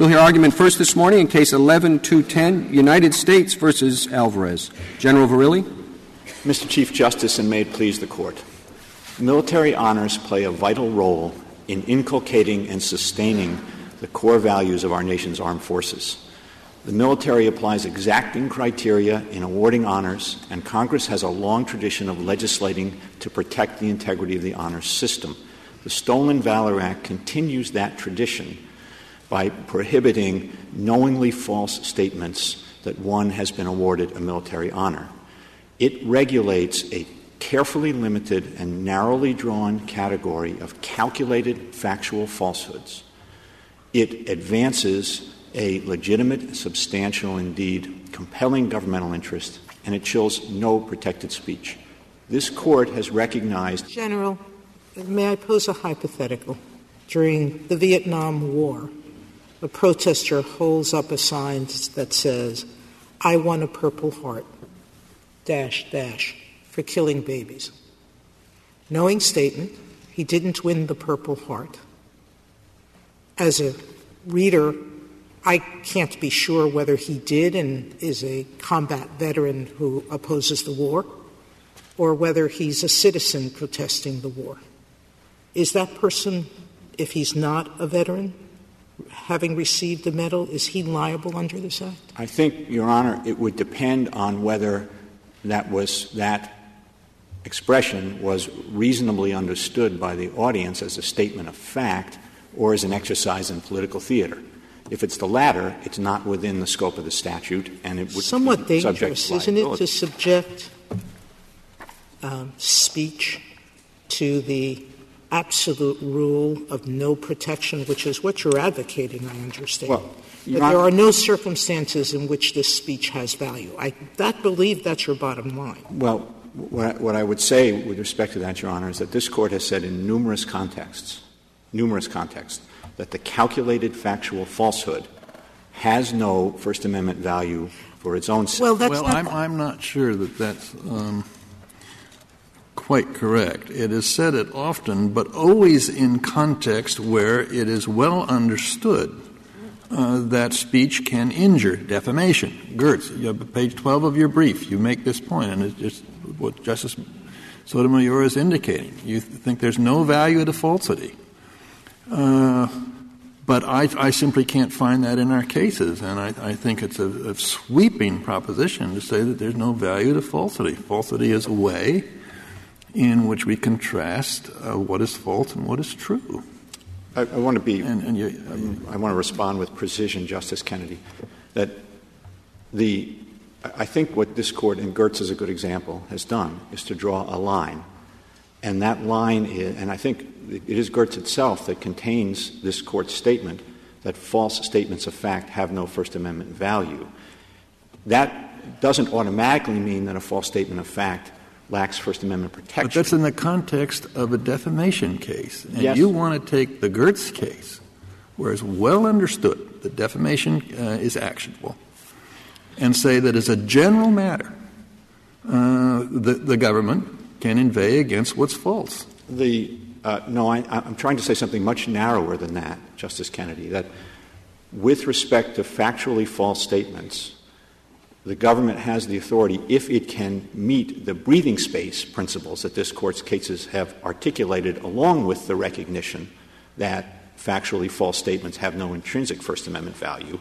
We'll hear argument first this morning in Case 11-210, United States versus Alvarez. General Verrilli. Mr. Chief Justice, and may it please the Court. Military honors play a vital role in inculcating and sustaining the core values of our nation's armed forces. The military applies exacting criteria in awarding honors, and Congress has a long tradition of legislating to protect the integrity of the honors system. The Stolen Valor Act continues that tradition by prohibiting knowingly false statements that one has been awarded a military honor. It regulates a carefully limited and narrowly drawn category of calculated factual falsehoods. It advances a legitimate, substantial, indeed compelling governmental interest, and it chills no protected speech. This court has recognized. General, may I pose a hypothetical? During the Vietnam War, a protester holds up a sign that says, I want a Purple Heart, dash, dash, for killing babies. Knowing statement, he didn't win the Purple Heart. As a reader, I can't be sure whether he did and is a combat veteran who opposes the war, or whether he's a citizen protesting the war. Is that person, if he's not a veteran, having received the medal, is he liable under this act? I think, Your Honor, it would depend on whether that was that expression was reasonably understood by the audience as a statement of fact or as an exercise in political theater. If it's the latter, it's not within the scope of the statute, and it would somewhat be dangerous, isn't it, to subject um, speech to the absolute rule of no protection, which is what you're advocating, I understand. Well, but there are no circumstances in which this speech has value. I that believe that's your bottom line. Well, what I, what I would say with respect to that, Your Honor, is that this Court has said in numerous contexts, numerous contexts, that the calculated factual falsehood has no First Amendment value for its own sake. Well, well I'm, I'm not sure that that's um, quite correct. It is said it often, but always in context where it is well understood uh, that speech can injure defamation. Gertz, page 12 of your brief, you make this point, and it's what Justice Sotomayor is indicating. You think there's no value to falsity. Uh, but I, I, simply can't find that in our cases, and I, I think it's a, a, sweeping proposition to say that there's no value to falsity. Falsity is a way in which we contrast uh, what is false and what is true. I, I want to be. And, and you, um, I want to respond with precision, Justice Kennedy. That the I think what this court, and Gertz is a good example, has done is to draw a line, and that line is, and I think it is Gertz itself that contains this court's statement that false statements of fact have no First Amendment value. That doesn't automatically mean that a false statement of fact lacks First Amendment protection. But that's in the context of a defamation case. And yes. you want to take the Gertz case, where it's well understood that defamation uh, is actionable, and say that as a general matter, uh, the, the government can inveigh against what's false. The, uh, no, I, I'm trying to say something much narrower than that, Justice Kennedy, that with respect to factually false statements, the government has the authority, if it can meet the breathing space principles that this Court's cases have articulated, along with the recognition that factually false statements have no intrinsic First Amendment value.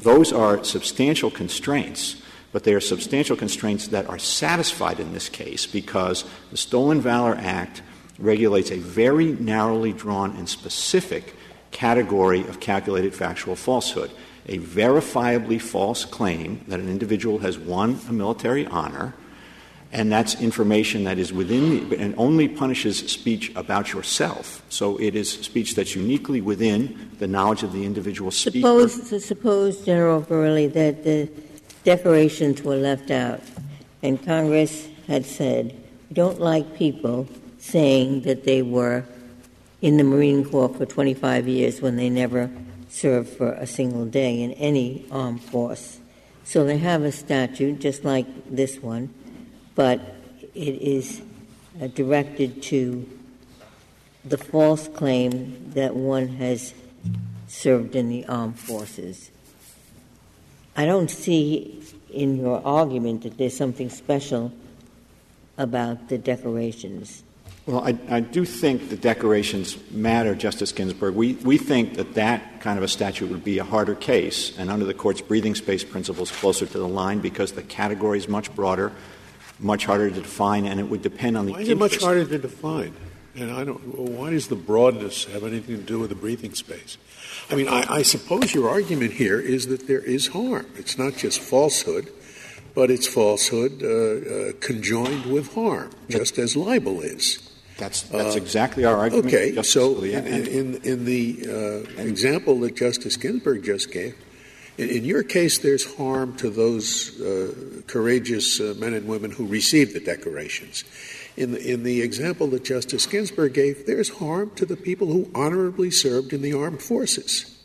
Those are substantial constraints, but they are substantial constraints that are satisfied in this case because the Stolen Valor Act regulates a very narrowly drawn and specific category of calculated factual falsehood a verifiably false claim that an individual has won a military honor, and that's information that is within the, and only punishes speech about yourself. So it is speech that's uniquely within the knowledge of the individual speaker. Suppose, suppose General Verrilli, that the decorations were left out, and Congress had said, "We don't like people saying that they were in the Marine Corps for 25 years when they never served for a single day in any armed force. So they have a statute just like this one, but it is uh, directed to the false claim that one has served in the armed forces. I don't see in your argument that there's something special about the decorations. Well, I, I, do think the decorations matter, Justice Ginsburg. We, we think that that kind of a statute would be a harder case, and under the Court's breathing space principles, closer to the line because the category is much broader, much harder to define, and it would depend on the. Why is it much harder to define? And I don't. Why does the broadness have anything to do with the breathing space? I mean, I, I suppose your argument here is that there is harm. It's not just falsehood but it's falsehood uh, uh, conjoined with harm, just as libel is. That's, that's uh, exactly our argument. Okay, Justice so in, in, in, the uh, example that Justice Ginsburg just gave, in, in, your case, there's harm to those uh, courageous uh, men and women who received the decorations. In the, in the example that Justice Ginsburg gave, there's harm to the people who honorably served in the armed forces.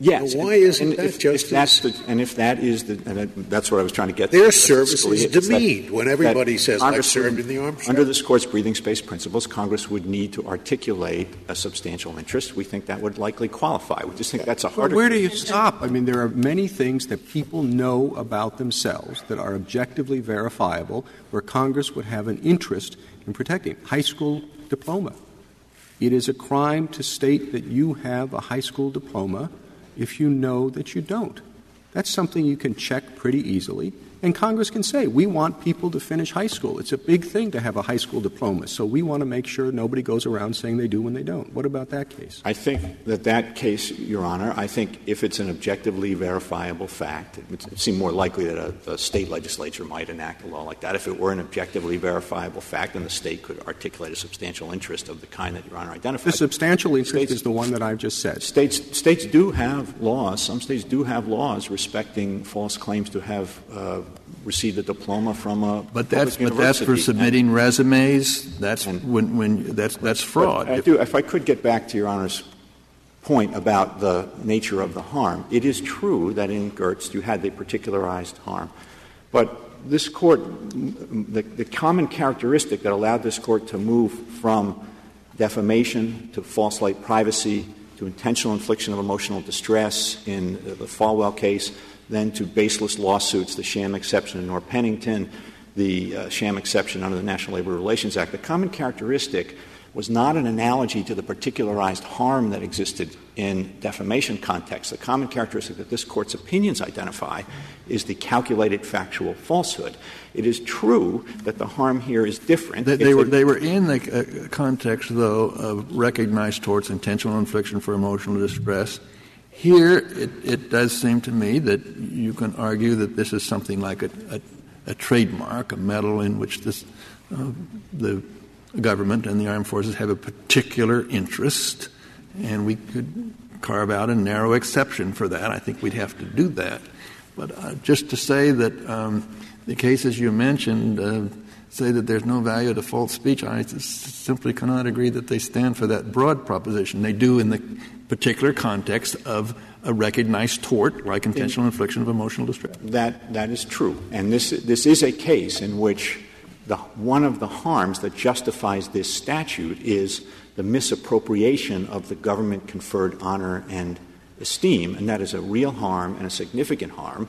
Yes. Now, why isn't and that if, just if that's the, and if that is the and that's what I was trying to get. Their service is demeaned when everybody says I served in the armed Under this court's breathing space principles, Congress would need to articulate a substantial interest. We think that would likely qualify. We just think that's a harder. Well, where do you stop? I mean, there are many things that people know about themselves that are objectively verifiable, where Congress would have an interest in protecting. High school diploma. It is a crime to state that you have a high school diploma if you know that you don't. That's something you can check pretty easily. And Congress can say, we want people to finish high school. It's a big thing to have a high school diploma. So we want to make sure nobody goes around saying they do when they don't. What about that case? I think that that case, Your Honor, I think if it's an objectively verifiable fact, it would seem more likely that a, a state legislature might enact a law like that. If it were an objectively verifiable fact, then the state could articulate a substantial interest of the kind that Your Honor identified. The substantial interest states, is the one that I've just said. States, states do have laws. Some states do have laws respecting false claims to have uh, received a diploma from a but that's but that's for submitting resumes. That's and, when when that's that's fraud. I do, if I could get back to Your Honor's point about the nature of the harm, it is true that in Gertz you had the particularized harm, but this court, the, the common characteristic that allowed this court to move from defamation to false light privacy to intentional infliction of emotional distress in the Falwell case then to baseless lawsuits, the sham exception in Noerr Pennington, the uh, sham exception under the National Labor Relations Act. The common characteristic was not an analogy to the particularized harm that existed in defamation context. The common characteristic that this Court's opinions identify is the calculated factual falsehood. It is true that the harm here is different. They, they were, they were in the uh, context, though, of recognized torts, intentional infliction for emotional distress, here, it, it, does seem to me that you can argue that this is something like a, a, a trademark, a medal in which this, uh, the government and the armed forces have a particular interest, and we could carve out a narrow exception for that. I think we'd have to do that. But uh, just to say that um, the cases you mentioned uh, say that there's no value to false speech, I simply cannot agree that they stand for that broad proposition. They do in the particular context of a recognized tort like intentional infliction of emotional distress. That, that is true. And this, this is a case in which the, one of the harms that justifies this statute is the misappropriation of the government conferred honor and esteem, and that is a real harm and a significant harm.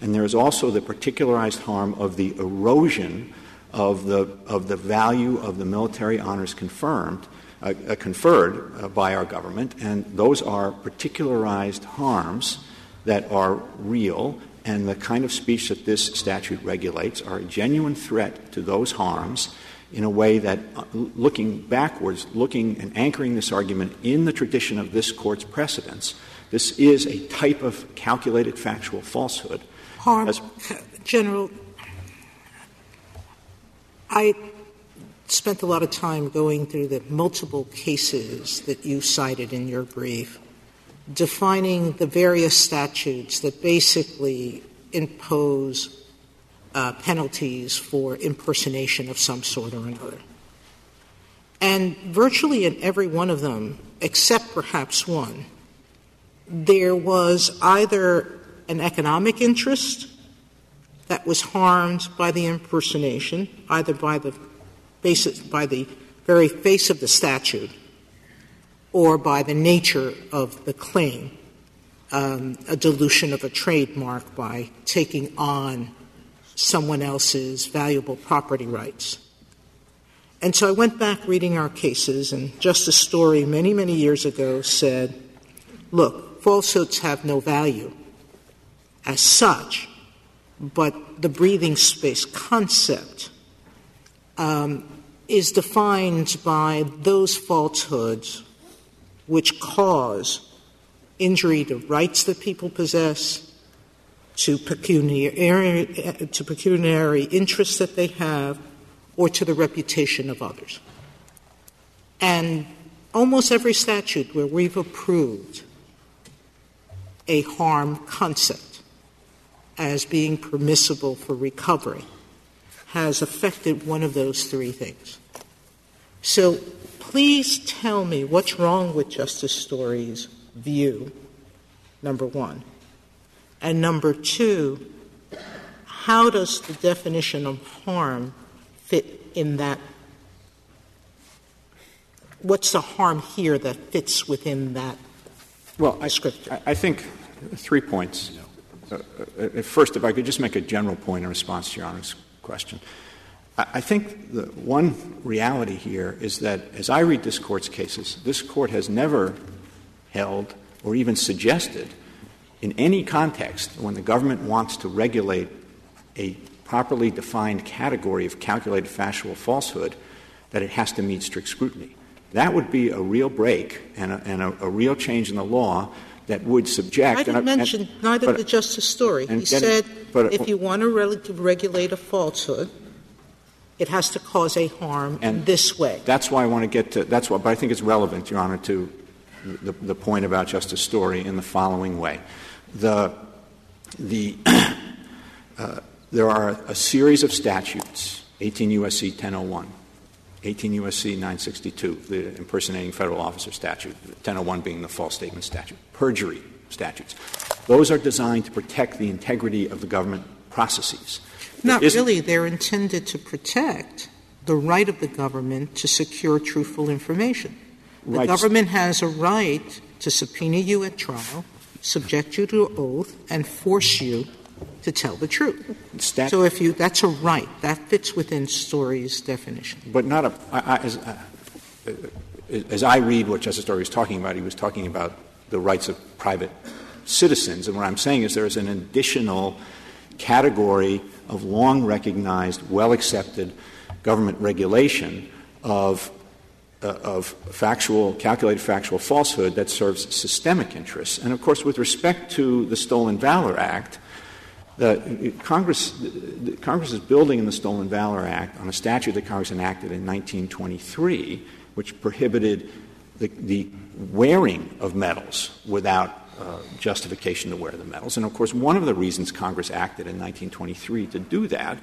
And there is also the particularized harm of the erosion of the, of the value of the military honors confirmed uh, uh, conferred uh, by our government, and those are particularized harms that are real, and the kind of speech that this statute regulates are a genuine threat to those harms in a way that, uh, looking backwards, looking and anchoring this argument in the tradition of this court's precedents, this is a type of calculated factual falsehood. Harm, General, I spent a lot of time going through the multiple cases that you cited in your brief, defining the various statutes that basically impose uh, penalties for impersonation of some sort or another. And virtually in every one of them, except perhaps one, there was either an economic interest that was harmed by the impersonation, either by the by the very face of the statute, or by the nature of the claim, um, a dilution of a trademark by taking on someone else's valuable property rights. And so I went back reading our cases, and Justice Story many, many years ago said, look, falsehoods have no value as such, but the breathing space concept um, is defined by those falsehoods which cause injury to rights that people possess, to pecuniary, to pecuniary interests that they have, or to the reputation of others. And almost every statute where we've approved a harm concept as being permissible for recovery has affected one of those three things. So please tell me what's wrong with Justice Story's view, number one. And number two, how does the definition of harm fit in that? What's the harm here that fits within that well, I. I, I think three points. Uh, uh, first, if I could just make a general point in response to Your Honor's question. I, think the one reality here is that as I read this Court's cases, this Court has never held or even suggested in any context when the government wants to regulate a properly defined category of calculated factual falsehood that it has to meet strict scrutiny. That would be a real break and a real change in the law that would subject. I didn't mention and, neither but, the Justice Story. He said but, if you want to re- regulate a falsehood, it has to cause a harm in this way. That's why I want to get to. That's why, but I think it's relevant, Your Honor, to the, the point about Justice Story in the following way. The, the, uh, there are a series of statutes, 18 U.S.C. 1001, 18 U.S.C. 962, the impersonating federal officer statute, 1001 being the false statement statute, perjury statutes. Those are designed to protect the integrity of the government processes. Not really. They're intended to protect the right of the government to secure truthful information. The right. government has a right to subpoena you at trial, subject you to oath, and force you to tell the truth. Stat- so if you that's a right that fits within Story's definition. But not a I, I, as, uh, as I read what Justice Story was talking about, he was talking about the rights of private citizens, and what I'm saying is there is an additional category of long recognized, well accepted government regulation of uh, of factual, calculated factual falsehood that serves systemic interests. And of course, with respect to the Stolen Valor Act, the, Congress, the, Congress is building in the Stolen Valor Act on a statute that Congress enacted in 1923, which prohibited the, the wearing of medals without uh, justification to wear the medals. And of course, one of the reasons Congress acted in 1923 to do that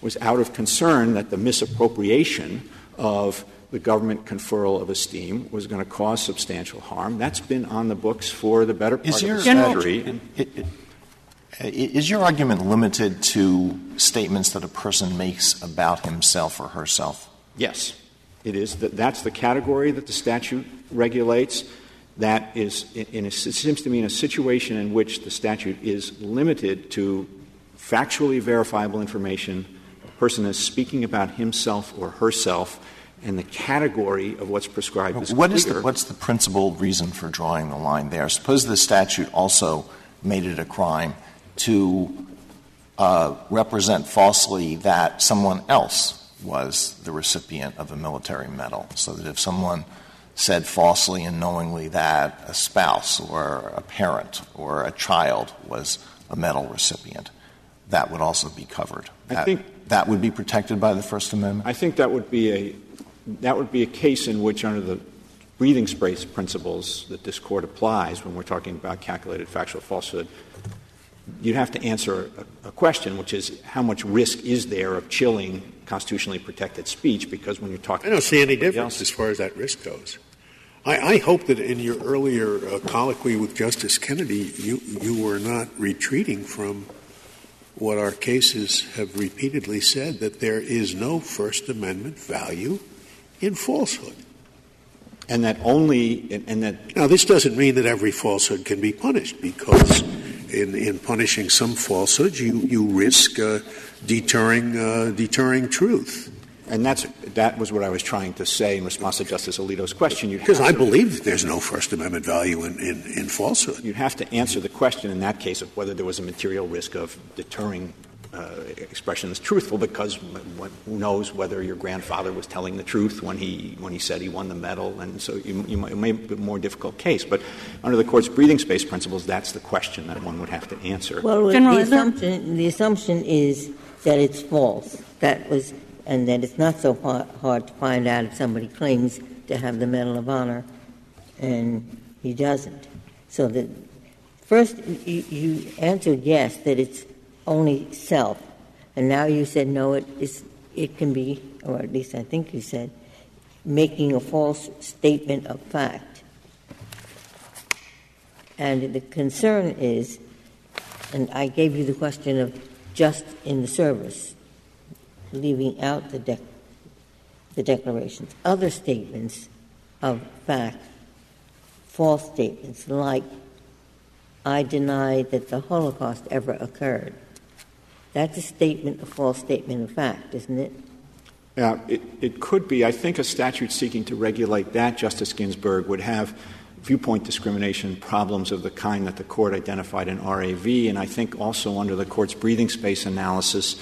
was out of concern that the misappropriation of the government conferral of esteem was going to cause substantial harm. That's been on the books for the better part is of the century. Is your argument limited to statements that a person makes about himself or herself? Yes, it is. That that's the category that the statute regulates. That is, in a, it seems to me, in a situation in which the statute is limited to factually verifiable information, a person is speaking about himself or herself and the category of what's prescribed is what clear. Is the, what's the principal reason for drawing the line there? Suppose the statute also made it a crime to uh, represent falsely that someone else was the recipient of a military medal, so that if someone said falsely and knowingly that a spouse or a parent or a child was a medal recipient, that would also be covered. That, I think that would be protected by the First Amendment. I think that would be a that would be a case in which, under the breathing space principles that this court applies when we're talking about calculated factual falsehood, you'd have to answer a, a, question, which is how much risk is there of chilling constitutionally protected speech? Because when you're talking, I don't see any difference else, as far as that risk goes. I, I hope that in your earlier uh, colloquy with Justice Kennedy, you you were not retreating from what our cases have repeatedly said that there is no First Amendment value in falsehood. And that only, and, and that. Now, this doesn't mean that every falsehood can be punished because in, in punishing some falsehoods, you, you risk uh, deterring, uh, deterring truth. And that's, that was what I was trying to say in response to Justice Alito's question. Because I believe that there's no First Amendment value in, in, in, falsehood. You'd have to answer the question in that case of whether there was a material risk of deterring Uh, expression is truthful because who knows whether your grandfather was telling the truth when he when he said he won the medal, and so you, you might, it may be a more difficult case. But under the court's breathing space principles, that's the question that one would have to answer. Well, General, the assumption the assumption is that it's false. That was, and that it's not so hard, hard to find out if somebody claims to have the Medal of Honor, and he doesn't. So that first you, you answered yes that it's only self. And now you said no, it, is, it can be, or at least I think you said, making a false statement of fact. And the concern is, and I gave you the question of just in the service, leaving out the, de- the declarations. Other statements of fact, false statements like, I deny that the Holocaust ever occurred that's a statement, a false statement of fact, isn't it? Yeah, it, it could be. I think a statute seeking to regulate that, Justice Ginsburg, would have viewpoint discrimination problems of the kind that the court identified in RAV, and I think also under the court's breathing space analysis,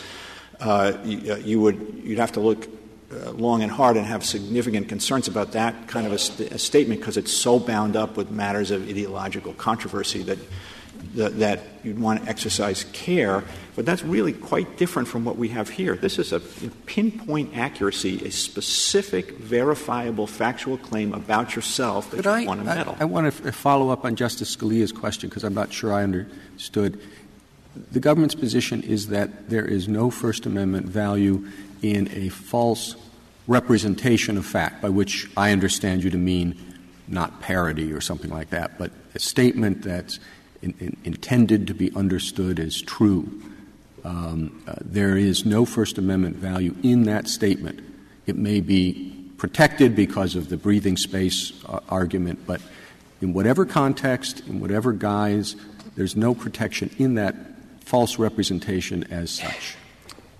uh, you, uh, you, would you'd have to look uh, long and hard and have significant concerns about that kind of a, st- a statement because it's so bound up with matters of ideological controversy that that, that you'd want to exercise care, but that's really quite different from what we have here. This is a pinpoint accuracy, a specific, verifiable, factual claim about yourself that but you I, want a medal. I, I want to follow up on Justice Scalia's question because I'm not sure I understood. The government's position is that there is no First Amendment value in a false representation of fact, by which I understand you to mean not parody or something like that, but a statement that's intended to be understood as true. Um, uh, there is no First Amendment value in that statement. It may be protected because of the breathing space uh, argument, but in whatever context, in whatever guise, there's no protection in that false representation as such.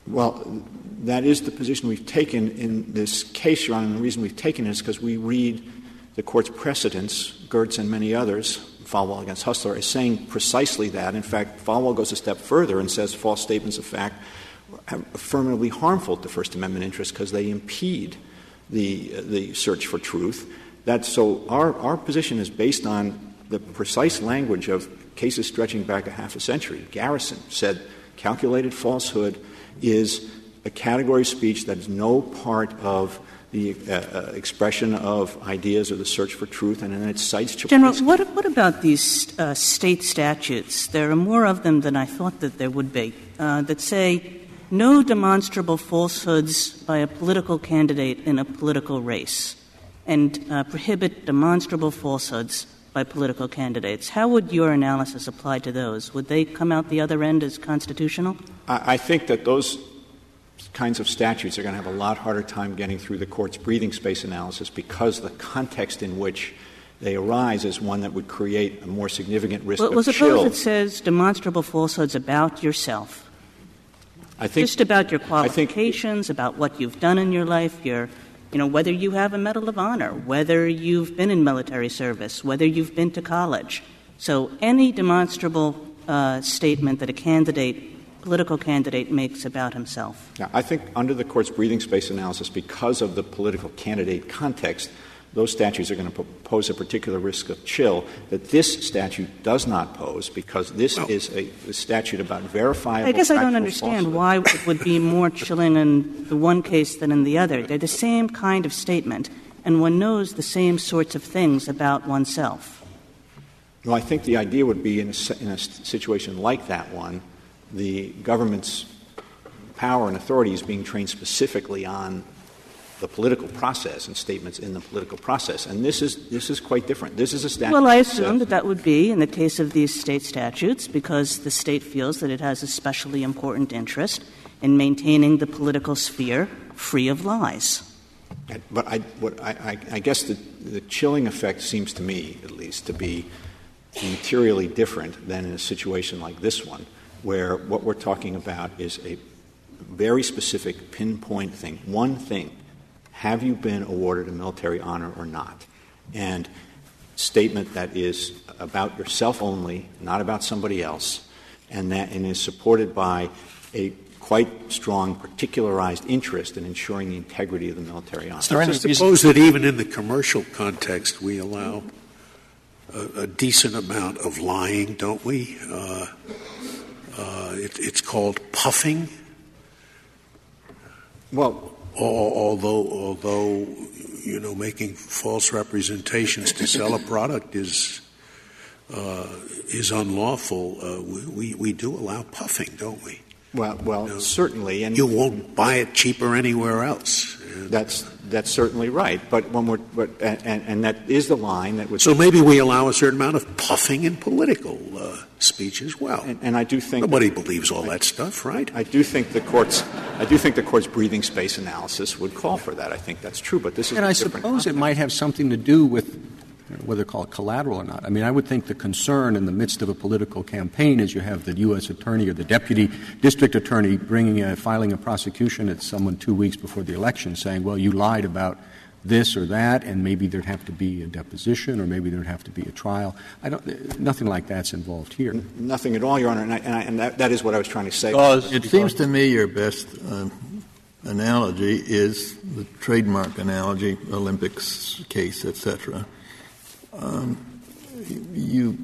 Well, that is the position we've taken in this case, Your Honor, and the reason we've taken it is because we read the Court's precedents, Gertz and many others, Falwell against Hustler is saying precisely that. In fact, Falwell goes a step further and says false statements of fact are affirmatively harmful to First Amendment interests because they impede the, the search for truth. That, so our, our position is based on the precise language of cases stretching back a half a century. Garrison said calculated falsehood is a category of speech that is no part of the uh, uh, expression of ideas or the search for truth, and then it cites to. General, what, what about these uh, state statutes? There are more of them than I thought that there would be uh, that say no demonstrable falsehoods by a political candidate in a political race, and uh, prohibit demonstrable falsehoods by political candidates. How would your analysis apply to those? Would they come out the other end as constitutional? I, I think that those kinds of statutes are going to have a lot harder time getting through the court's breathing space analysis because the context in which they arise is one that would create a more significant risk well, suppose it says demonstrable falsehoods about yourself. I think just about your qualifications, about what you've done in your life, your you know whether you have a medal of honor, whether you've been in military service, whether you've been to college. So any demonstrable uh, statement that a candidate political candidate makes about himself. Yeah, I think under the court's breathing space analysis, because of the political candidate context, those statutes are going to pose a particular risk of chill that this statute does not pose because this well, is a, a, statute about verifiable. I guess I don't understand falsehood. why it would be more chilling in the one case than in the other. They're the same kind of statement, and one knows the same sorts of things about oneself. Well, I think the idea would be in a, in a situation like that one the government's power and authority is being trained specifically on the political process and statements in the political process. And this is, this is quite different. This is a statute. Well, I assume that that would be in the case of these state statutes because the state feels that it has a specially important interest in maintaining the political sphere free of lies. But I, what I, I guess the, the chilling effect seems to me, at least, to be materially different than in a situation like this one, where what we're talking about is a very specific pinpoint thing, one thing. Have you been awarded a military honor or not? And statement that is about yourself only, not about somebody else, and that and is supported by a quite strong particularized interest in ensuring the integrity of the military honor. I suppose that even in the commercial context, we allow a, a decent amount of lying, don't we? Uh, uh, it, it's called puffing. Well, although although you know making false representations to sell a product is uh, is unlawful, uh, we, we do allow puffing, don't we? Well, well, you know, certainly, and you won't buy it cheaper anywhere else. That's that's certainly right. But when we're but, and, and that is the line that would. So maybe we allow a certain amount of puffing in political uh, speech as well. And, and, I do think nobody believes all that stuff, right? I do think the courts. I do think the court's breathing space analysis would call for that. I think that's true. But this is and I suppose context. it might have something to do with whether call it collateral or not. I mean, I would think the concern in the midst of a political campaign is you have the U.S. attorney or the deputy district attorney bringing a, filing a prosecution at someone two weeks before the election saying, well, you lied about this or that, and maybe there'd have to be a deposition, or maybe there'd have to be a trial. I don't. Nothing like that's involved here. Nothing at all, Your Honor, and, I, and, I, and that, that is what I was trying to say. Because it seems to me your best uh, analogy is the trademark analogy, Olympics case, etc. Um, you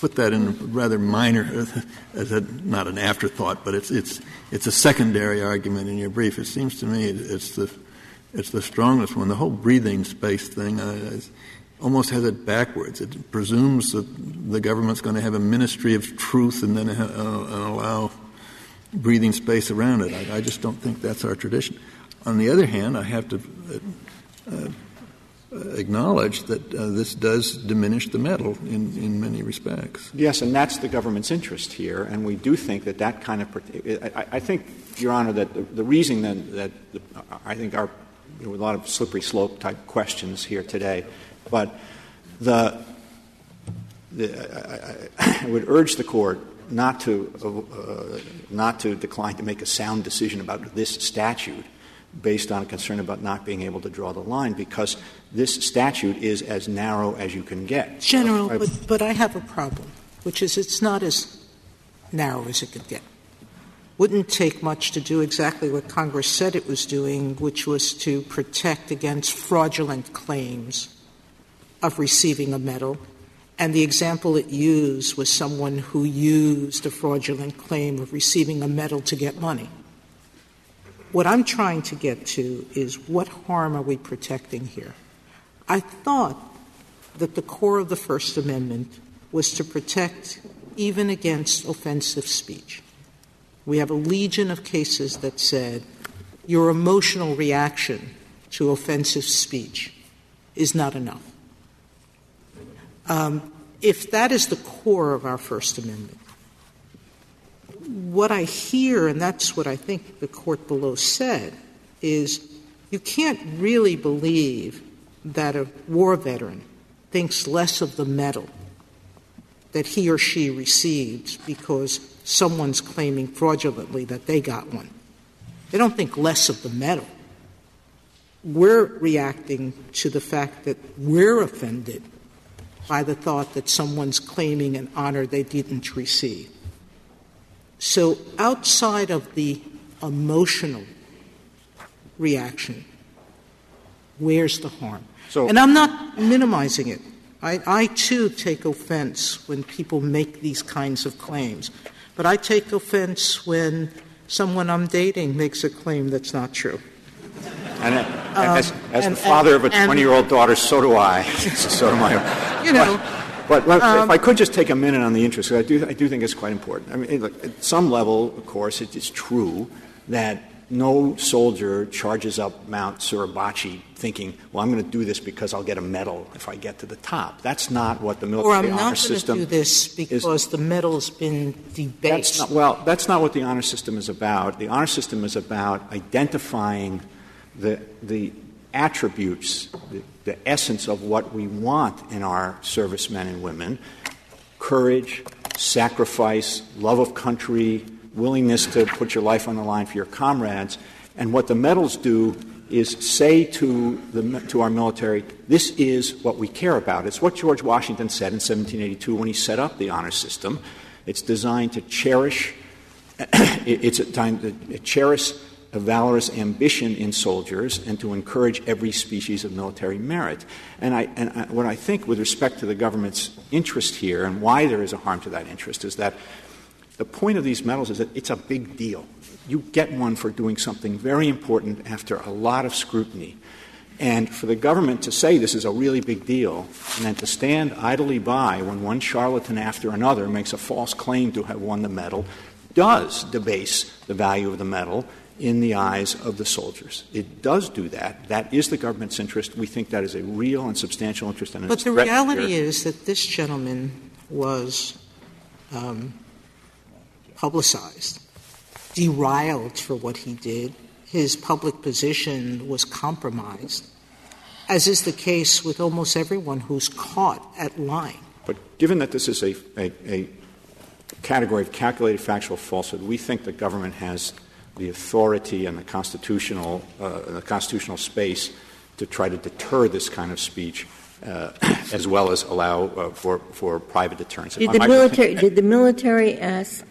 put that in rather minor, as a, not an afterthought, but it's it's it's a secondary argument in your brief. It seems to me it's the it's the strongest one. The whole breathing space thing uh, almost has it backwards. It presumes that the government's going to have a ministry of truth and then uh, uh, allow breathing space around it. I, I, just don't think that's our tradition. On the other hand, I have to uh, acknowledge that uh, this does diminish the medal in, in many respects. Yes, and that's the government's interest here, and we do think that that kind of. I, think, Your Honor, that the, reason that, the, I think our a lot of slippery slope type questions here today, but the, I, would urge the court not to uh, not to decline to make a sound decision about this statute based on a concern about not being able to draw the line because this statute is as narrow as you can get. General, but, but I have a problem, which is it's not as narrow as it could get. Wouldn't take much to do exactly what Congress said it was doing, which was to protect against fraudulent claims of receiving a medal. And the example it used was someone who used a fraudulent claim of receiving a medal to get money. What I'm trying to get to is what harm are we protecting here? I thought that the core of the First Amendment was to protect even against offensive speech. We have a legion of cases that said your emotional reaction to offensive speech is not enough. Um, if that is the core of our First Amendment, what I hear, and that's what I think the court below said, is you can't really believe that a war veteran thinks less of the medal that he or she received because someone's claiming fraudulently that they got one. They don't think less of the medal. We're reacting to the fact that we're offended by the thought that someone's claiming an honor they didn't receive. So, outside of the emotional reaction, where's the harm? So, and I'm not minimizing it. I, I too take offense when people make these kinds of claims. But I take offense when someone I'm dating makes a claim that's not true. And, uh, um, as, as and, the father and, of a 20 year old daughter, so do I. so do I. You know. But, um, if I could just take a minute on the interest, I do, I do think it's quite important. I mean, look, at some level, of course, it is true that no soldier charges up Mount Suribachi thinking, well, I'm going to do this because I'll get a medal if I get to the top. That's not what the military or I'm honor system do this because is, the medal's been debased. That's not, well, that's not what the honor system is about. The honor system is about identifying the, the attributes, the, the essence of what we want in our servicemen and women courage, sacrifice, love of country, willingness to put your life on the line for your comrades. And what the medals do is say to, the, to our military, this is what we care about. It's what George Washington said in 1782 when he set up the honor system. It's designed to cherish, it's designed to cherish a valorous ambition in soldiers and to encourage every species of military merit. And, I, and I, what I think, with respect to the government's interest here and why there is a harm to that interest, is that the point of these medals is that it's a big deal. You get one for doing something very important after a lot of scrutiny. And for the government to say this is a really big deal and then to stand idly by when one charlatan after another makes a false claim to have won the medal does debase the value of the medal in the eyes of the soldiers. It does do that. That is the government's interest. We think that is a real and substantial interest. And but the reality here. is that this gentleman was um, publicized, deriled for what he did. His public position was compromised, as is the case with almost everyone who's caught at lying. But given that this is a, a, a category of calculated factual falsehood, we think the government has the authority and the constitutional, uh, the constitutional space to try to deter this kind of speech, uh, as well as allow uh, for, for private deterrence. Did the, military, did the military ask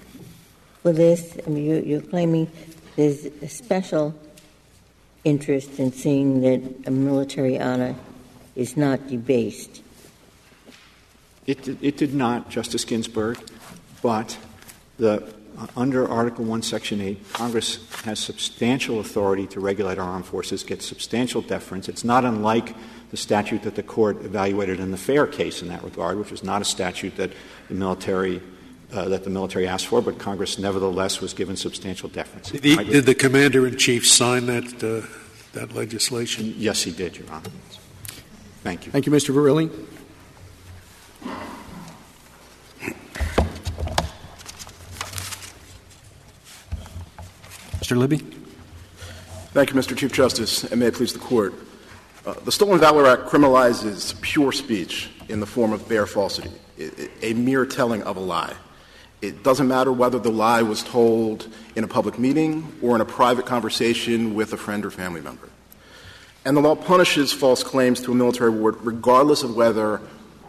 for this? I mean, you're, you're claiming there's a special interest in seeing that a military honor is not debased. It, it did not, Justice Ginsburg, but the under Article 1, Section 8, Congress has substantial authority to regulate our armed forces, get substantial deference. It's not unlike the statute that the court evaluated in the Fair case in that regard, which was not a statute that the military uh, that the military asked for, but Congress nevertheless was given substantial deference. Did, he, did the commander in chief sign that uh, that legislation? Yes, he did, Your Honor. Thank you. Thank you, Mr. Verrilli. Mr. Libby. Thank you, Mr. Chief Justice, and may it please the Court. Uh, the Stolen Valor Act criminalizes pure speech in the form of bare falsity, a mere telling of a lie. It doesn't matter whether the lie was told in a public meeting or in a private conversation with a friend or family member. And the law punishes false claims to a military award regardless of whether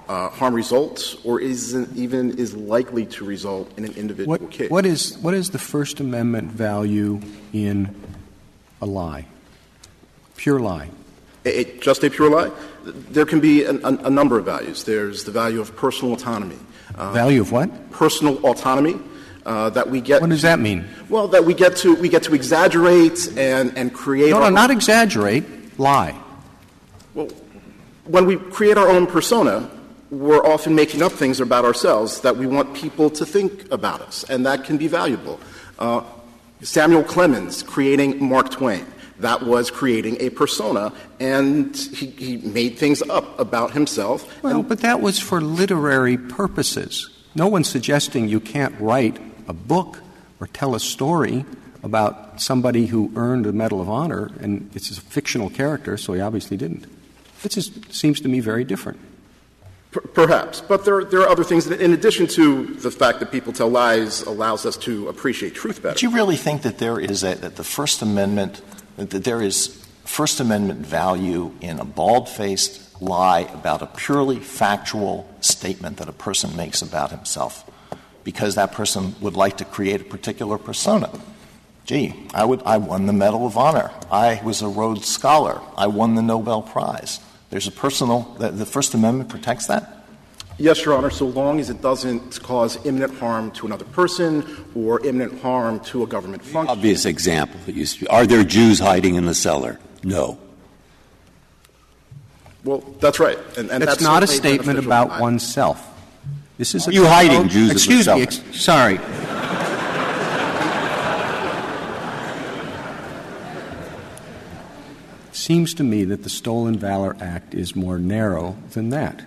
harm results or isn't even is likely to result in an individual what, case. What is, what is the First Amendment value in a lie? Pure lie. A, just a pure lie? There can be a, a, a, number of values. There's the value of personal autonomy. Uh, value of what? Personal autonomy. Uh, that we get. What does that mean? Well, that we get to we get to exaggerate and and create. No, no, not exaggerate. Lie. Well, when we create our own persona, we're often making up things about ourselves that we want people to think about us, and that can be valuable. Uh, Samuel Clemens creating Mark Twain. That was creating a persona, and he, he made things up about himself. Well, but that was for literary purposes. No one's suggesting you can't write a book or tell a story about somebody who earned a Medal of Honor, and it's a fictional character, so he obviously didn't. It just seems to me very different. Perhaps. But there, there are other things that, in addition to the fact that people tell lies, allows us to appreciate truth better. Do you really think that there is a, that the First Amendment, that there is First Amendment value in a bald faced lie about a purely factual statement that a person makes about himself? Because that person would like to create a particular persona. Gee, I, would, I won the Medal of Honor. I was a Rhodes Scholar. I won the Nobel Prize. There's a personal, the, the First Amendment protects that? Yes, Your Honor, so long as it doesn't cause imminent harm to another person or imminent harm to a government function. Obvious example. Are there Jews hiding in the cellar? No. Well, that's right. And, and that's, that's, not a statement about oneself. This is Are you hiding Jews excuse in the cellar? Me, ex- sorry. Seems to me that the Stolen Valor Act is more narrow than that.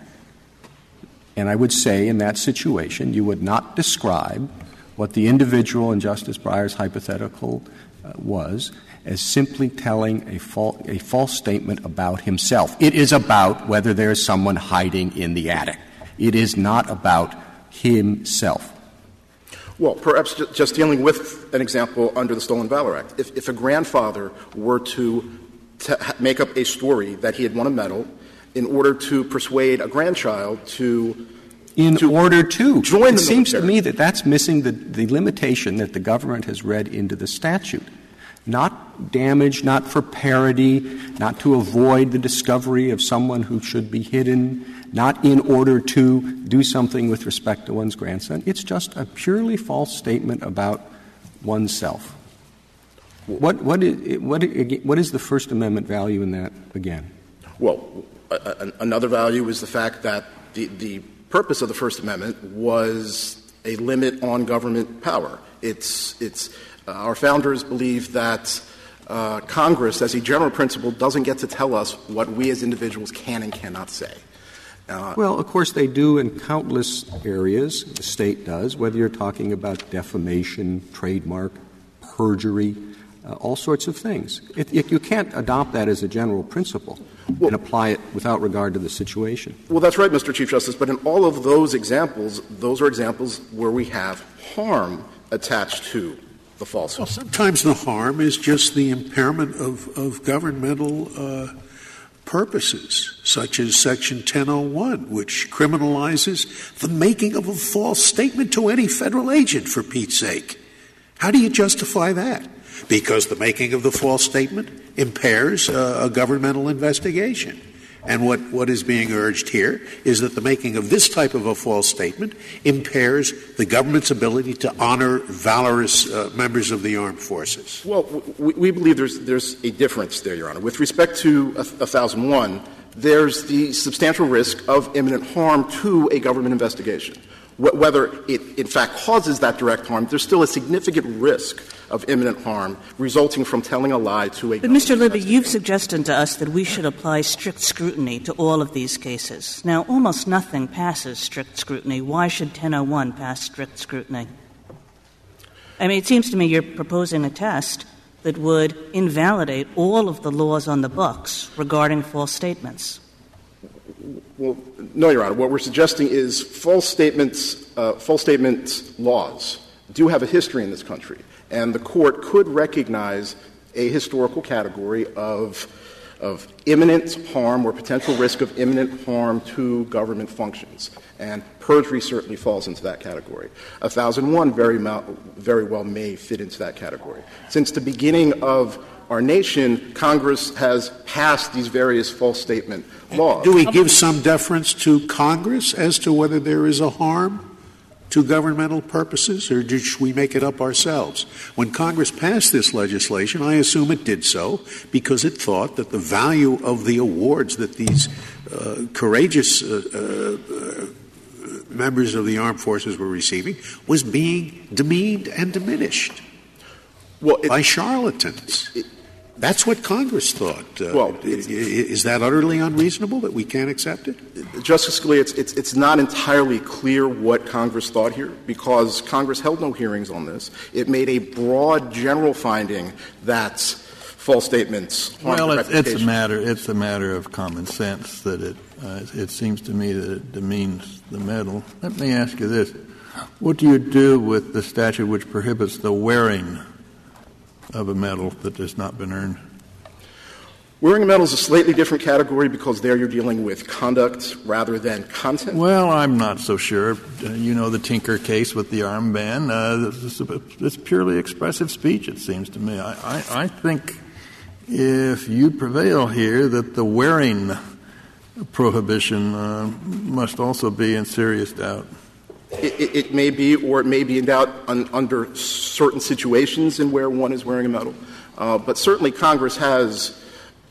And I would say in that situation, you would not describe what the individual in Justice Breyer's hypothetical uh, was as simply telling a, fal- a false statement about himself. It is about whether there is someone hiding in the attic. It is not about himself. Well, perhaps ju- just dealing with an example under the Stolen Valor Act. If, if a grandfather were to to make up a story that he had won a medal in order to persuade a grandchild to in to order to. join it the seems to me that that's missing the, the limitation that the government has read into the statute. Not damage not for parody not to avoid the discovery of someone who should be hidden not in order to do something with respect to one's grandson. It's just a purely false statement about oneself what what is what what is the first amendment value in that again Well, a, a, another value is the fact that the, the purpose of the First Amendment was a limit on government power. It's, it's, uh, our founders believe that uh, Congress, as a general principle, doesn't get to tell us what we as individuals can and cannot say. Uh, Well, of course, they do in countless areas. The state does, whether you're talking about defamation, trademark, perjury, all sorts of things. It, it, you can't adopt that as a general principle and apply it without regard to the situation. Well, that's right, Mr. Chief Justice, but in all of those examples, those are examples where we have harm attached to the falsehood. Well, sometimes the harm is just the impairment of, of governmental uh, purposes, such as Section 1001, which criminalizes the making of a false statement to any federal agent, for Pete's sake. How do you justify that? Because the making of the false statement impairs uh, a governmental investigation. And what, what is being urged here is that the making of this type of a false statement impairs the government's ability to honor valorous uh, members of the armed forces. Well, we, we believe there's, there's a difference there, Your Honor. With respect to a, a 1001, there's the substantial risk of imminent harm to a government investigation. Wh- Whether it in fact causes that direct harm, there's still a significant risk of imminent harm resulting from telling a lie to a But, Mr. Libby, you've suggested to us that we should apply strict scrutiny to all of these cases. Now, almost nothing passes strict scrutiny. Why should 1001 pass strict scrutiny? I mean, it seems to me you're proposing a test that would invalidate all of the laws on the books regarding false statements. Well, no, Your Honor. What we're suggesting is false statements, uh, false statements laws do have a history in this country, and the court could recognize a historical category of of imminent harm or potential risk of imminent harm to government functions. And perjury certainly falls into that category. 1001 very, very well may fit into that category. Since the beginning of our nation, Congress has passed these various false statement laws. Do we give some deference to Congress as to whether there is a harm to governmental purposes, or should we make it up ourselves? When Congress passed this legislation, I assume it did so because it thought that the value of the awards that these uh, courageous uh, uh, members of the armed forces were receiving was being demeaned and diminished well, by charlatans. That's what Congress thought. Uh, Well, i- i- is that utterly unreasonable that we can't accept it? Justice Scalia, it's, it's, it's not entirely clear what Congress thought here because Congress held no hearings on this. It made a broad general finding that false statements Well, it's, it's a matter. It's a matter of common sense that it. Uh, it seems to me that it demeans the medal. Let me ask you this: What do you do with the statute which prohibits the wearing of a medal that has not been earned? Wearing a medal is a slightly different category because there you're dealing with conduct rather than content. Well, I'm not so sure. Uh, you know the Tinker case with the armband. Uh, this is- it's purely expressive speech, it seems to me. I, I, I think if you prevail here, that the wearing prohibition uh, must also be in serious doubt. It, may be, or it may be in doubt un, under certain situations in where one is wearing a medal. Uh, but certainly Congress has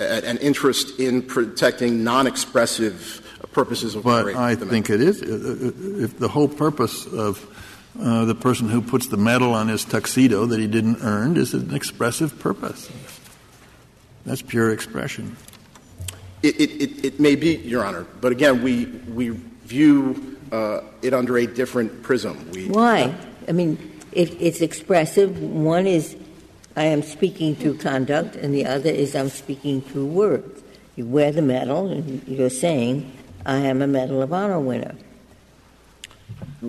an interest in protecting non-expressive purposes of But wearing I the medal. think it is. uh, uh, If the whole purpose of uh, the person who puts the medal on his tuxedo that he didn't earn is an expressive purpose. That's pure expression. It, it, it, it may be, Your Honor, but again, we, we view uh, it under a different prism. We, Why? I mean, it, it's expressive. One is I am speaking through conduct, and the other is I'm speaking through words. You wear the medal, and you're saying, I am a Medal of Honor winner.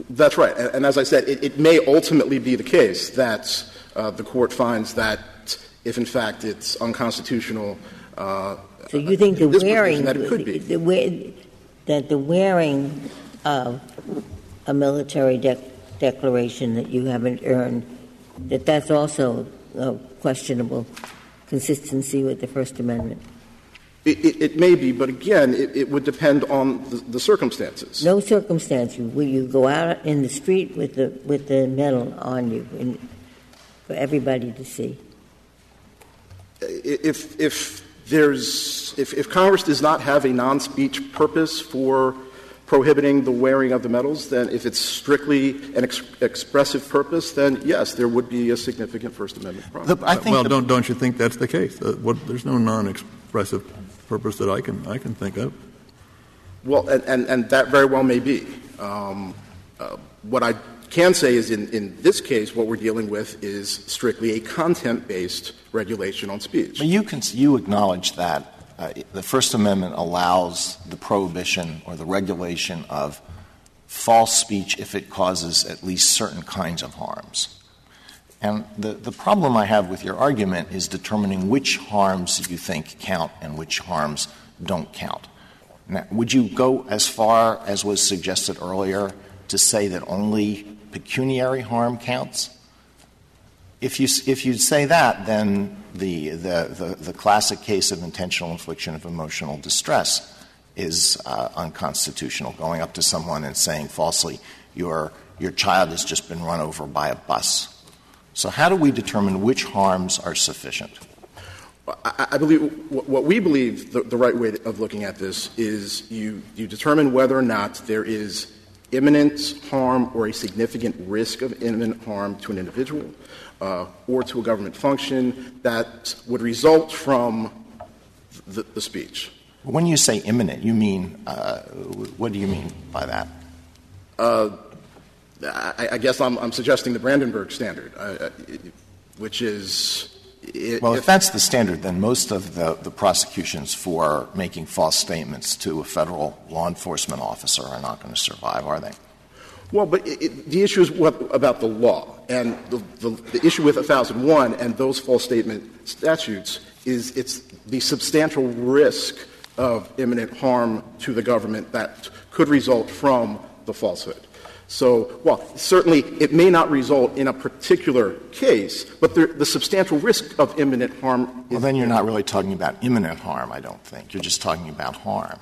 That's right. And, and as I said, it, it, may ultimately be the case that uh, the court finds that if, in fact, it's unconstitutional. Uh, so you think the wearing that it could be. The, the, that the wearing of a military de- declaration that you haven't earned, that that's also a questionable consistency with the First Amendment? It, it, it may be, but again, it, it would depend on the, the, circumstances. No circumstance. Will you go out in the street with the with the medal on you in, for everybody to see? If if there's if, if Congress does not have a non-speech purpose for prohibiting the wearing of the medals, then if it's strictly an ex- expressive purpose, then yes, there would be a significant First Amendment problem. The, well, don't don't you think that's the case? Uh, what, there's no non-expressive purpose that I can I can think of. Well, and, and, and that very well may be. Um, uh, what I can say is in, in this case, what we're dealing with is strictly a content based regulation on speech. But you, can, you acknowledge that uh, the First Amendment allows the prohibition or the regulation of false speech if it causes at least certain kinds of harms. And the, the problem I have with your argument is determining which harms you think count and which harms don't count. Now, would you go as far as was suggested earlier to say that only pecuniary harm counts? If you, if you say that, then the, the, the, the, classic case of intentional infliction of emotional distress is uh, unconstitutional, going up to someone and saying falsely, your, your child has just been run over by a bus. So, how do we determine which harms are sufficient? I, believe what we believe the, the, right way of looking at this is you, you determine whether or not there is imminent harm or a significant risk of imminent harm to an individual uh, or to a government function that would result from the, the speech. When you say imminent, you mean uh, what do you mean by that? Uh, I, I, guess I'm, I'm, suggesting the Brandenburg standard, which is. Well, if, that's the standard, then most of the, the prosecutions for making false statements to a federal law enforcement officer are not going to survive, are they? Well, but it, it, the issue is what about the law. And the, the, the issue with 1001 and those false statement statutes is it's the substantial risk of imminent harm to the government that could result from the falsehood. So, well, certainly it may not result in a particular case, but the, the substantial risk of imminent harm. Well, then you're not really talking about imminent harm, I don't think. You're just talking about harm.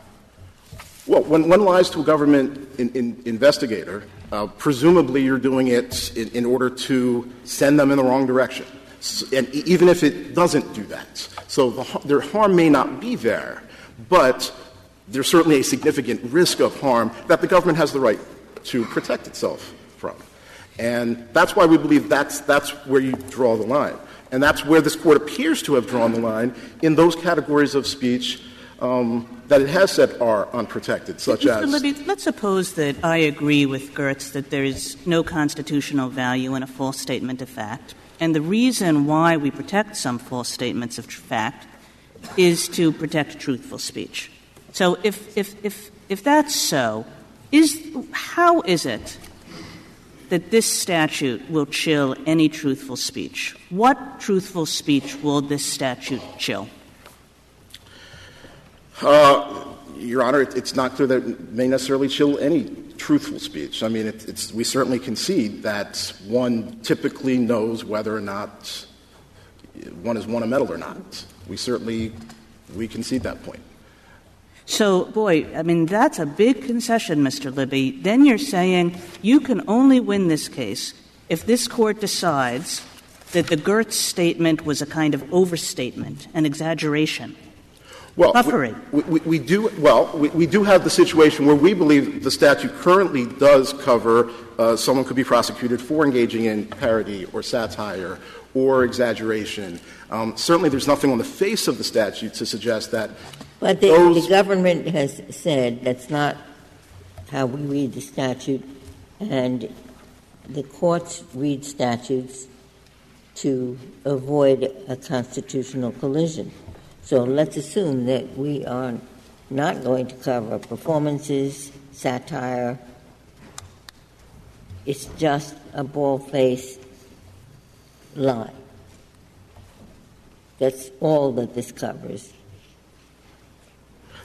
Well, when one lies to a government in, in investigator, uh, presumably you're doing it in, in, order to send them in the wrong direction. So, and even if it doesn't do that. So the, their harm may not be there, but there's certainly a significant risk of harm that the government has the right to protect itself from. And that's why we believe that's, that's where you draw the line. And that's where this court appears to have drawn the line in those categories of speech um, that it has said are unprotected, such Mr. as. Libby, let's suppose that I agree with Gertz that there is no constitutional value in a false statement of fact. And the reason why we protect some false statements of fact is to protect truthful speech. So if, if, if, if that's so, is, how is it that this statute will chill any truthful speech? What truthful speech will this statute chill? Uh, Your Honor, it, it's not clear that it may necessarily chill any truthful speech. I mean, it, we certainly concede that one typically knows whether or not one has won a medal or not. We certainly we concede that point. So, boy, I mean, that's a big concession, Mr. Libby. Then you're saying you can only win this case if this court decides that the Gertz statement was a kind of overstatement, an exaggeration. Well, Puffery. We, we, we do well. We, we, do have the situation where we believe the statute currently does cover uh, someone could be prosecuted for engaging in parody or satire or exaggeration. Um, certainly, there's nothing on the face of the statute to suggest that. But the, government has said that's not how we read the statute, and the courts read statutes to avoid a constitutional collision. So let's assume that we are not going to cover performances, satire. It's just a bald faced lie. That's all that this covers.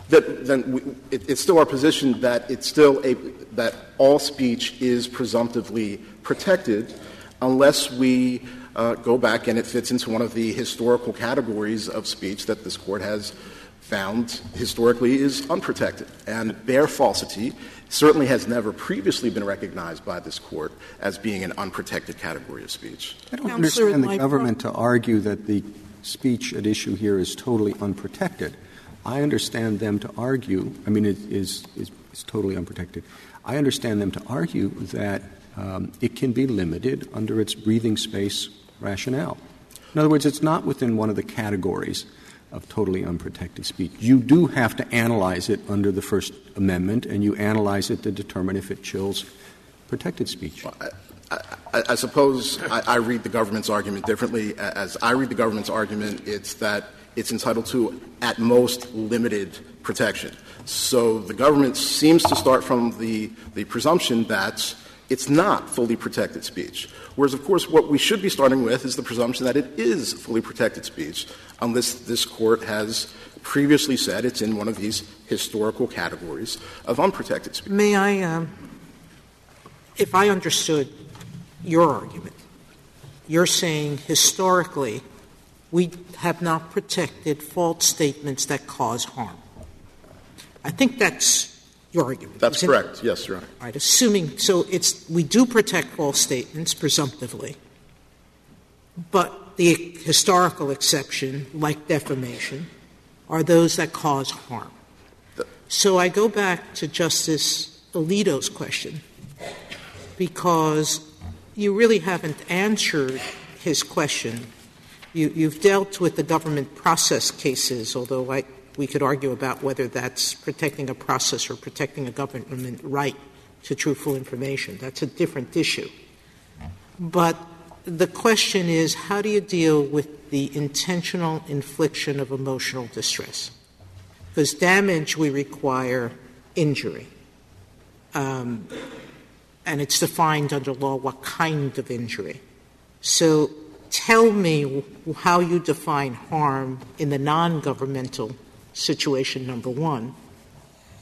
That, then we, it, it's still our position that it's still a that all speech is presumptively protected, unless we uh, go back and it fits into one of the historical categories of speech that this court has found historically is unprotected. And bare falsity certainly has never previously been recognized by this court as being an unprotected category of speech. I don't understand the government to argue that the speech at issue here is totally unprotected. I understand them to argue, I mean, it is, is, is totally unprotected. I understand them to argue that um, it can be limited under its breathing space rationale. In other words, it's not within one of the categories of totally unprotected speech. You do have to analyze it under the First Amendment, and you analyze it to determine if it chills protected speech. Well, I, I, I, suppose I, I, read the government's argument differently. As I read the government's argument, it's that it's entitled to, at most, limited protection. So the government seems to start from the, the presumption that it's not fully protected speech. Whereas, of course, what we should be starting with is the presumption that it is fully protected speech, unless this court has previously said it's in one of these historical categories of unprotected speech. May I, um, if I understood your argument, you're saying historically we have not protected false statements that cause harm. I think that's your argument. That's correct. It? Yes, Your Honor. All right. Assuming so, it's we do protect false statements presumptively, but the historical exception, like defamation, are those that cause harm. So I go back to Justice Alito's question because you really haven't answered his question. You, have dealt with the government process cases, although I we could argue about whether that's protecting a process or protecting a government right to truthful information. That's a different issue. But the question is how do you deal with the intentional infliction of emotional distress? Because damage, we require injury. Um, and it's defined under law what kind of injury. So tell me how you define harm in the non governmental situation number one,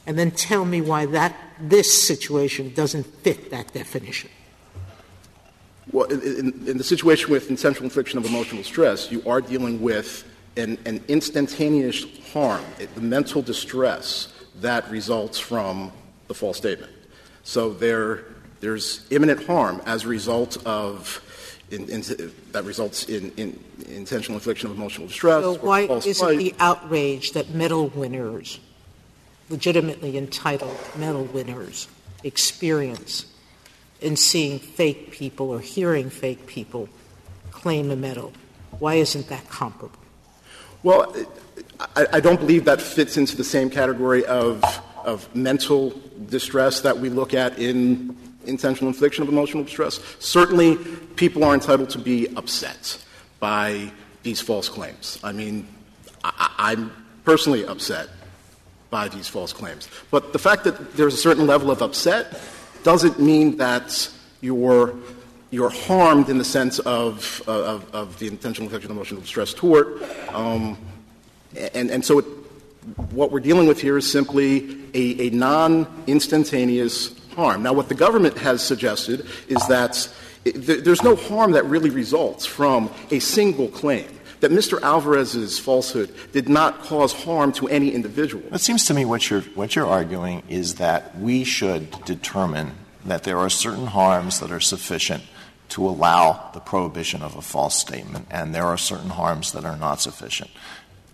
and then tell me why that this situation doesn't fit that definition. Well, in, in the situation with intentional infliction of emotional stress, you are dealing with an, an instantaneous harm, the mental distress that results from the false statement. So there, there's imminent harm as a result of in, in, that results in, in, intentional infliction of emotional distress. So why is it the outrage that medal winners, legitimately entitled medal winners, experience in seeing fake people or hearing fake people claim a medal? Why isn't that comparable? Well, I, I don't believe that fits into the same category of, of mental distress that we look at in intentional infliction of emotional distress. Certainly, people are entitled to be upset by these false claims. I mean, I, am personally upset by these false claims. But the fact that there's a certain level of upset doesn't mean that you're you're harmed in the sense of, of, of, the intentional infliction of emotional distress tort. Um, and, and so it, what we're dealing with here is simply a, a non instantaneous harm. Now, what the government has suggested is that there's no harm that really results from a single claim. That Mr. Alvarez's falsehood did not cause harm to any individual. It seems to me what you're, what you're arguing is that we should determine that there are certain harms that are sufficient to allow the prohibition of a false statement, and there are certain harms that are not sufficient,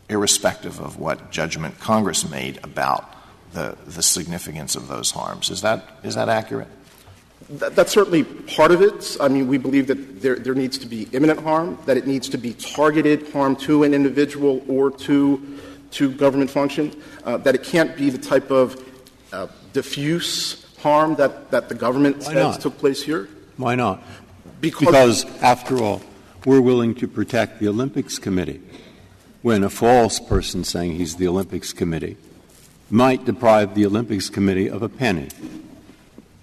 irrespective of what judgment Congress made about the, the significance of those harms. Is that, is that accurate? That, that's certainly part of it. I mean, we believe that there, there needs to be imminent harm, that it needs to be targeted harm to an individual or to, to government function, uh, that it can't be the type of uh, diffuse harm that, that the government Why says not? took place here. Why not? Because, because after all, we're willing to protect the Olympics Committee when a false person saying he's the Olympics Committee might deprive the Olympics Committee of a penny.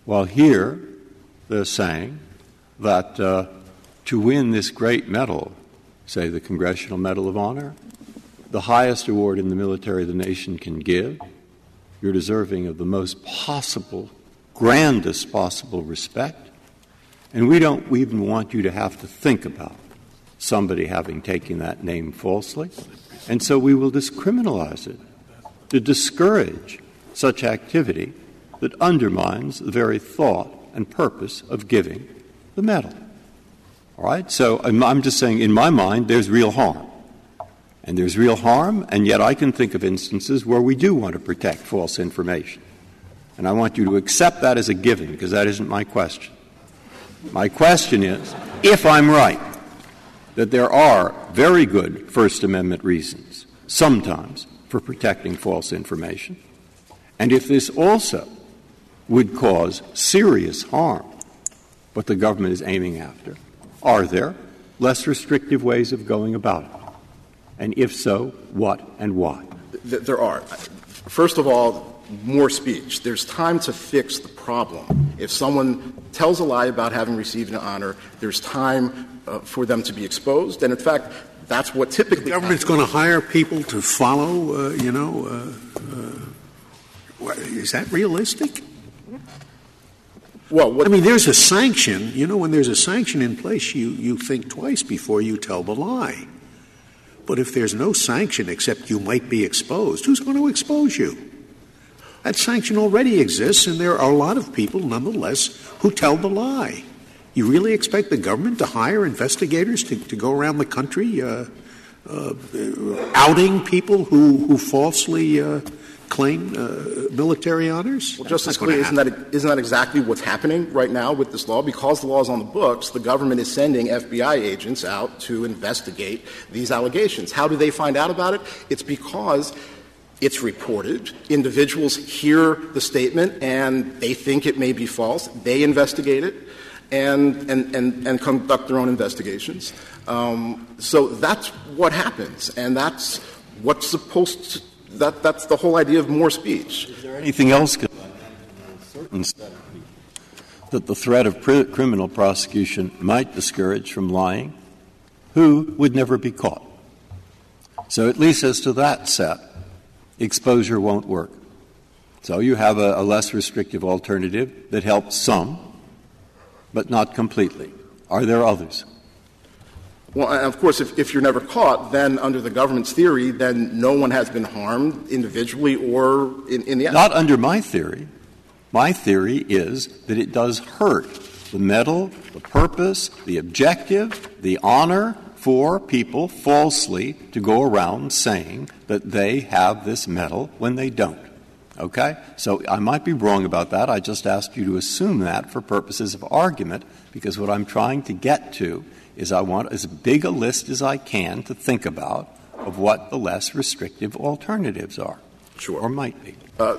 While here, they're saying that uh, to win this great medal, say the Congressional Medal of Honor, the highest award in the military the nation can give, you're deserving of the most possible, grandest possible respect. And we don't even want you to have to think about somebody having taken that name falsely. And so we will discriminalize it to discourage such activity that undermines the very thought and purpose of giving the medal. All right? So I'm, I'm just saying, in my mind, there's real harm. And there's real harm, and yet I can think of instances where we do want to protect false information. And I want you to accept that as a given, because that isn't my question. My question is if I'm right that there are very good First Amendment reasons, sometimes, for protecting false information, and if this also would cause serious harm, what the government is aiming after, are there less restrictive ways of going about it? And if so, what and why? There are. First of all, more speech. There's time to fix the problem. If someone tells a lie about having received an honor, there's time uh, for them to be exposed. And in fact, that's what typically the government's going to hire people to follow. Uh, you know, uh, uh is that realistic? Well, I mean, there's a sanction. You know, when there's a sanction in place, you you think twice before you tell the lie. But if there's no sanction except you might be exposed, who's going to expose you? That sanction already exists, and there are a lot of people, nonetheless, who tell the lie. You really expect the government to hire investigators to, to go around the country uh, uh, outing people who, who falsely uh, claim uh, military honors? Well, Justice Scalia, isn't that, isn't that exactly what's happening right now with this law? Because the law is on the books, the government is sending FBI agents out to investigate these allegations. How do they find out about it? It's because it's reported. Individuals hear the statement and they think it may be false. They investigate it and, and, and, and conduct their own investigations. Um, so that's what happens, and that's what's supposed to that, that's the whole idea of more speech. Is there anything else that the threat of criminal prosecution might discourage from lying? Who would never be caught? So, at least as to that set, exposure won't work. So, you have a, a less restrictive alternative that helps some, but not completely. Are there others? Well, of course, if, if you're never caught, then under the government's theory, then no one has been harmed individually or in, in the Not under my theory. My theory is that it does hurt the medal, the purpose, the objective, the honor for people falsely to go around saying that they have this medal when they don't. Okay? So I might be wrong about that. I just asked you to assume that for purposes of argument, because what I'm trying to get to is I want as big a list as I can to think about of what the less restrictive alternatives are. Sure. Or might be. Uh,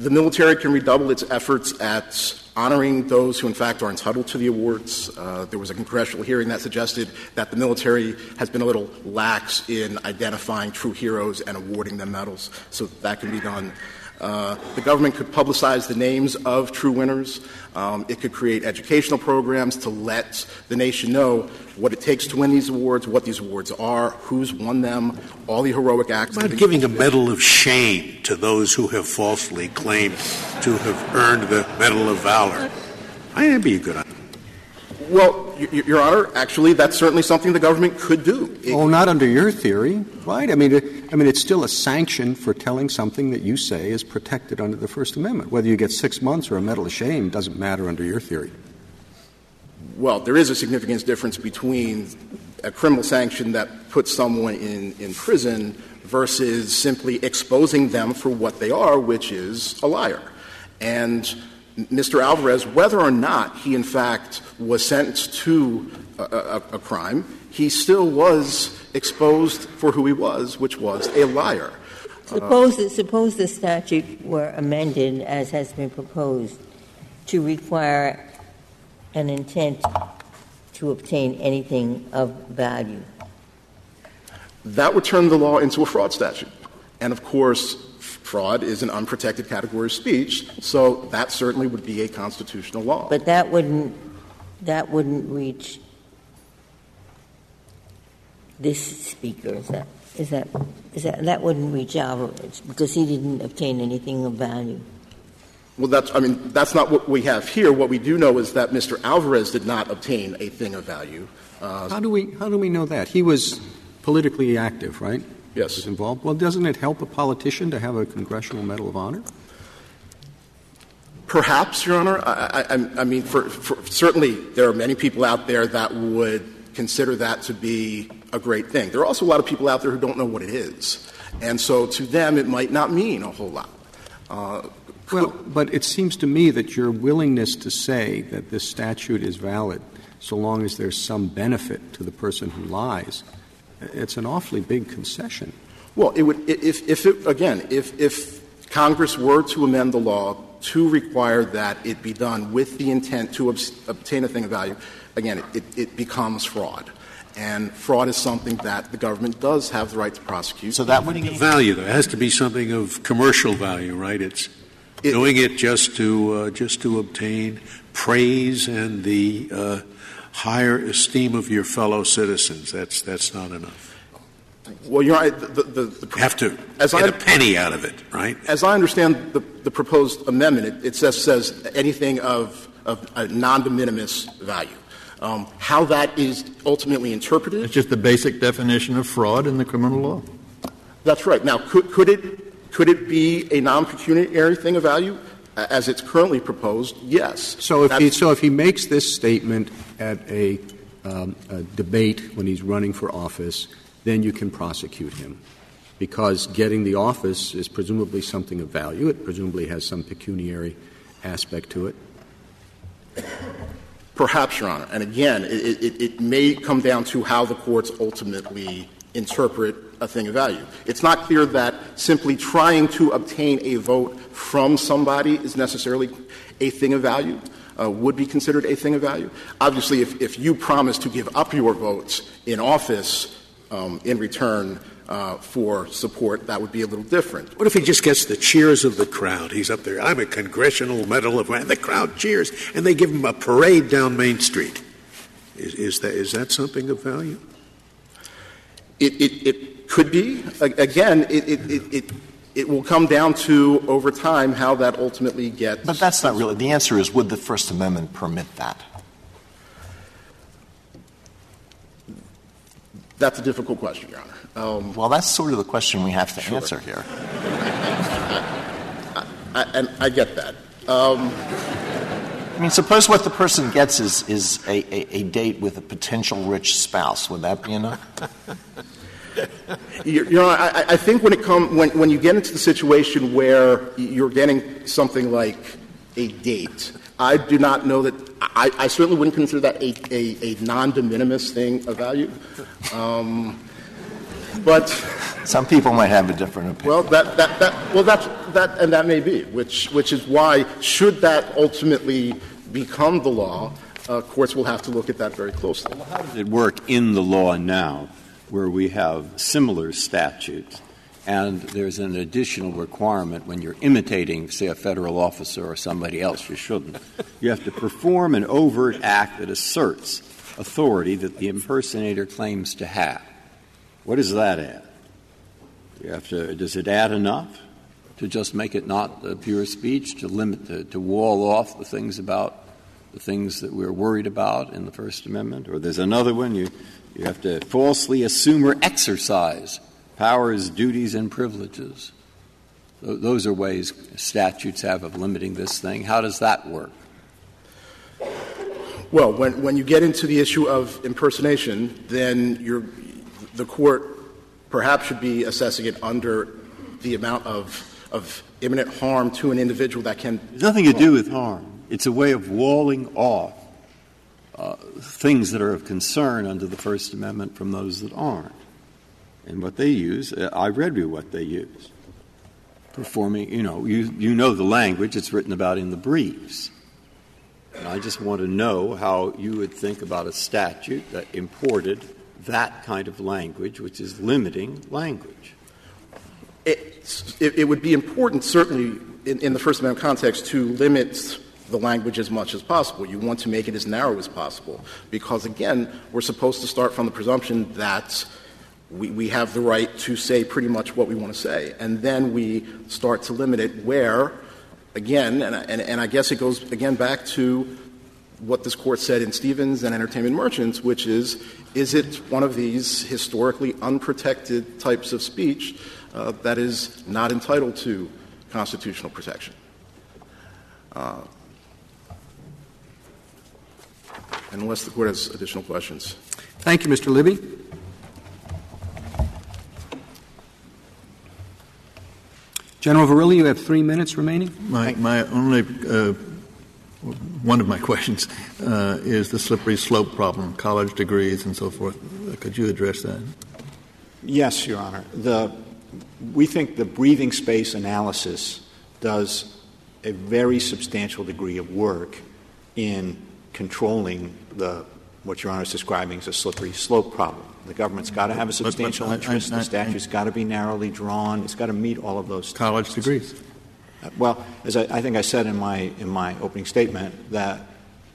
the military can redouble its efforts at honoring those who, in fact, are entitled to the awards. Uh, there was a congressional hearing that suggested that the military has been a little lax in identifying true heroes and awarding them medals, so that can be done. Uh, the government could publicize the names of true winners. Um, it could create educational programs to let the nation know what it takes to win these awards, what these awards are, who's won them, all the heroic acts. About giving a medal of shame to those who have falsely claimed to have earned the Medal of Valor. I would be a good idea. Well, Your Honor, actually, that's certainly something the government could do. Oh, not under your theory, right? I mean, it, I mean, it's still a sanction for telling something that you say is protected under the First Amendment. Whether you get six months or a medal of shame doesn't matter under your theory. Well, there is a significant difference between a criminal sanction that puts someone in, in prison versus simply exposing them for what they are, which is a liar. And Mr. Alvarez, whether or not he in fact was sentenced to a, a, a, crime, he still was exposed for who he was, which was a liar. Suppose, uh, suppose the statute were amended, as has been proposed, to require an intent to obtain anything of value. That would turn the law into a fraud statute. And of course, fraud is an unprotected category of speech, so that certainly would be a constitutional law. But that wouldn't that wouldn't reach this speaker. Is that is that is that that wouldn't reach Alvarez because he didn't obtain anything of value. Well, that's, I mean, that's not what we have here. What we do know is that Mr. Alvarez did not obtain a thing of value. Uh, how do we how do we know that he was politically active, right? Yes, was involved. Well, doesn't it help a politician to have a Congressional Medal of Honor? Perhaps, Your Honor. I, I, I mean, for, for, certainly there are many people out there that would consider that to be a great thing. There are also a lot of people out there who don't know what it is, and so to them it might not mean a whole lot. Uh, well, but it seems to me that your willingness to say that this statute is valid so long as there's some benefit to the person who lies, it's an awfully big concession. Well, it would, if, if it, again, if, if Congress were to amend the law to require that it be done with the intent to obtain a thing of value, again, it, it becomes fraud. And fraud is something that the government does have the right to prosecute. So that would value. There has to be something of commercial value, right? It's it, doing it just to uh, just to obtain praise and the uh, higher esteem of your fellow citizens. That's that's not enough. Well, you're right. The, the, the, have to as get I, a penny out of it, right? As I understand the, the proposed amendment, it, it says, says anything of, of a non de minimis value. Um, how that is ultimately interpreted. It's just the basic definition of fraud in the criminal law. That's right. Now, could, could it could it be a non-pecuniary thing of value? As it's currently proposed, yes. So if, he, so if he makes this statement at a, um, a debate when he's running for office, then you can prosecute him because getting the office is presumably something of value. It presumably has some pecuniary aspect to it. Perhaps, Your Honor. And again, it, it, it, may come down to how the courts ultimately interpret a thing of value. It's not clear that simply trying to obtain a vote from somebody is necessarily a thing of value, uh, would be considered a thing of value. Obviously, if, if you promise to give up your votes in office um, in return uh, for support, that would be a little different. What if he just gets the cheers of the crowd? He's up there, I'm a congressional medal of, and the crowd cheers, and they give him a parade down Main Street. Is, is, that, is that something of value? It, it, it could be. Again, it, it, it, it will come down to, over time, how that ultimately gets. But that's not really. The answer is would the First Amendment permit that? That's a difficult question, Your Honor. Um, well, that's sort of the question we have to answer here. I, I, and I get that. Um, I mean, suppose what the person gets is, is a, a, a date with a potential rich spouse. Would that be enough? you know, I, I, think when it come when, when you get into the situation where you're getting something like a date, I do not know that. I, I certainly wouldn't consider that a, a, a non de minimis thing of value. Um, but some people might have a different opinion. Well, that, that, that, well, that's, that, and that may be, which, which is why, should that ultimately become the law, uh, courts will have to look at that very closely. Well, how does it work in the law now, where we have similar statutes, and there's an additional requirement when you're imitating, say, a federal officer or somebody else, you shouldn't. You have to perform an overt act that asserts authority that the impersonator claims to have. What does that add? You have to, does it add enough to just make it not pure speech, to limit, to, to wall off the things about the things that we're worried about in the First Amendment? Or there's another one, you, you have to falsely assume or exercise powers, duties, and privileges. Those are ways statutes have of limiting this thing. How does that work? Well, when, when you get into the issue of impersonation, then you're, the court perhaps should be assessing it under the amount of, of imminent harm to an individual that can. Nothing to do with harm. It's a way of walling off uh, things that are of concern under the First Amendment from those that aren't. And what they use, uh, I read you what they use. Performing, you know, you, you know the language, it's written about in the briefs. And I just want to know how you would think about a statute that imported that kind of language, which is limiting language. It, it, it would be important, certainly, in, in the First Amendment context, to limit the language as much as possible. You want to make it as narrow as possible because, again, we're supposed to start from the presumption that we, we have the right to say pretty much what we want to say. And then we start to limit it where, again, and, and, and I guess it goes again back to what this court said in Stevens and Entertainment Merchants, which is, is it one of these historically unprotected types of speech uh, that is not entitled to constitutional protection? Uh, unless the court has additional questions. Thank you, Mr. Libby. General Verrilli, you have three minutes remaining. My, my only uh, one of my questions uh, is the slippery slope problem, college degrees and so forth. Uh, could you address that? Yes, Your Honor. The, we think the breathing space analysis does a very substantial degree of work in controlling the what Your Honor is describing as a slippery slope problem. The government's got to have a substantial but, but, interest. I, I, the statute's got to be narrowly drawn. It's got to meet all of those college degrees. Uh, well, as I, I, think I said in my in my opening statement, that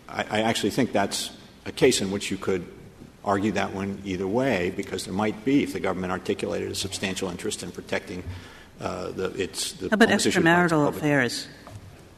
I, I actually think that's a case in which you could argue that one either way, because there might be, if the government articulated a substantial interest in protecting uh, the its the How about extramarital affairs?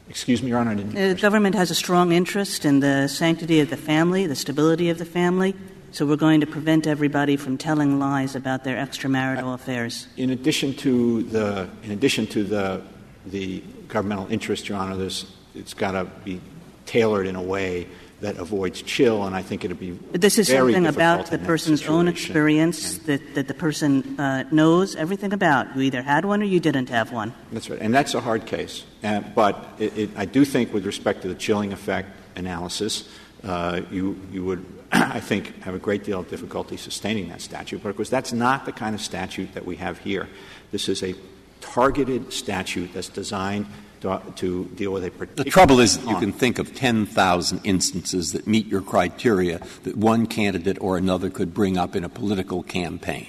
Excuse me, Your Honor. the government has a strong interest in the sanctity of the family, the stability of the family. So we're going to prevent everybody from telling lies about their extramarital affairs. In addition to the, in addition to the, the governmental interest, Your Honor, there's, it's got to be tailored in a way that avoids chill, and I think it would be. This is something about the person's own experience that, that the person uh, knows everything about. You either had one or you didn't have one. That's right, and that's a hard case. Uh, but it, it, I do think, with respect to the chilling effect analysis, uh, you you would, I think, have a great deal of difficulty sustaining that statute. But of course, that's not the kind of statute that we have here. This is a targeted statute that's designed to, to deal with a particular. The trouble is, you can think of 10,000 instances that meet your criteria that one candidate or another could bring up in a political campaign.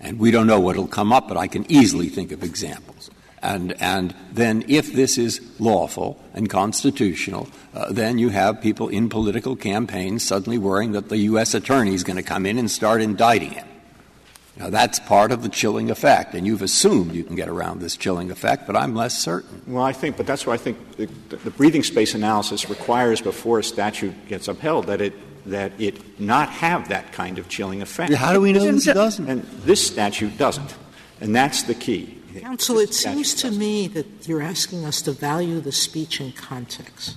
And we don't know what will come up, but I can easily think of examples. And, and then, if this is lawful and constitutional, uh, then you have people in political campaigns suddenly worrying that the U.S. attorney is going to come in and start indicting him. Now, that's part of the chilling effect, and you've assumed you can get around this chilling effect, but I'm less certain. Well, I think, but that's why I think the, the breathing space analysis requires before a statute gets upheld that it that it not have that kind of chilling effect. How do we know this doesn't? And this statute doesn't, and that's the key. Counsel, it seems to me that you're asking us to value the speech in context.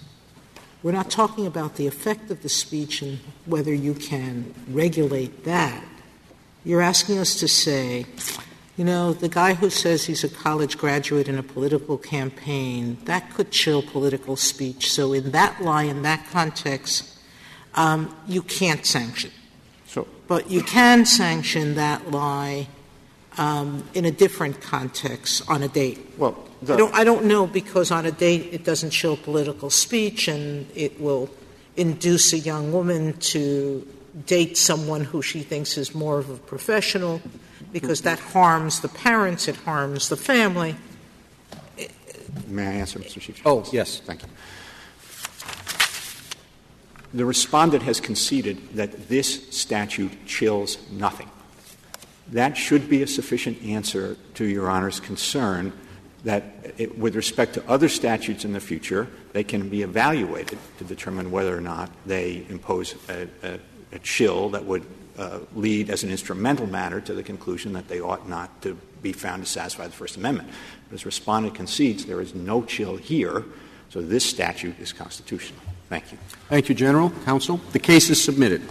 We're not talking about the effect of the speech and whether you can regulate that you're asking us to say, you know, the guy who says he's a college graduate in a political campaign, that could chill political speech. So, in that lie, in that context, um, you can't sanction. So, but you can sanction that lie um, in a different context on a date. Well, I don't, I don't know because on a date it doesn't chill political speech and it will induce a young woman to date someone who she thinks is more of a professional because that harms the parents, it harms the family. May I answer, Mr. Chief Justice? Oh, yes. Thank you. The respondent has conceded that this statute chills nothing. That should be a sufficient answer to Your Honor's concern that it, with respect to other statutes in the future, they can be evaluated to determine whether or not they impose a, a a chill that would uh, lead as an instrumental matter to the conclusion that they ought not to be found to satisfy the First Amendment. But as Respondent concedes, there is no chill here, so this statute is constitutional. Thank you. Thank you, General. Counsel. The case is submitted.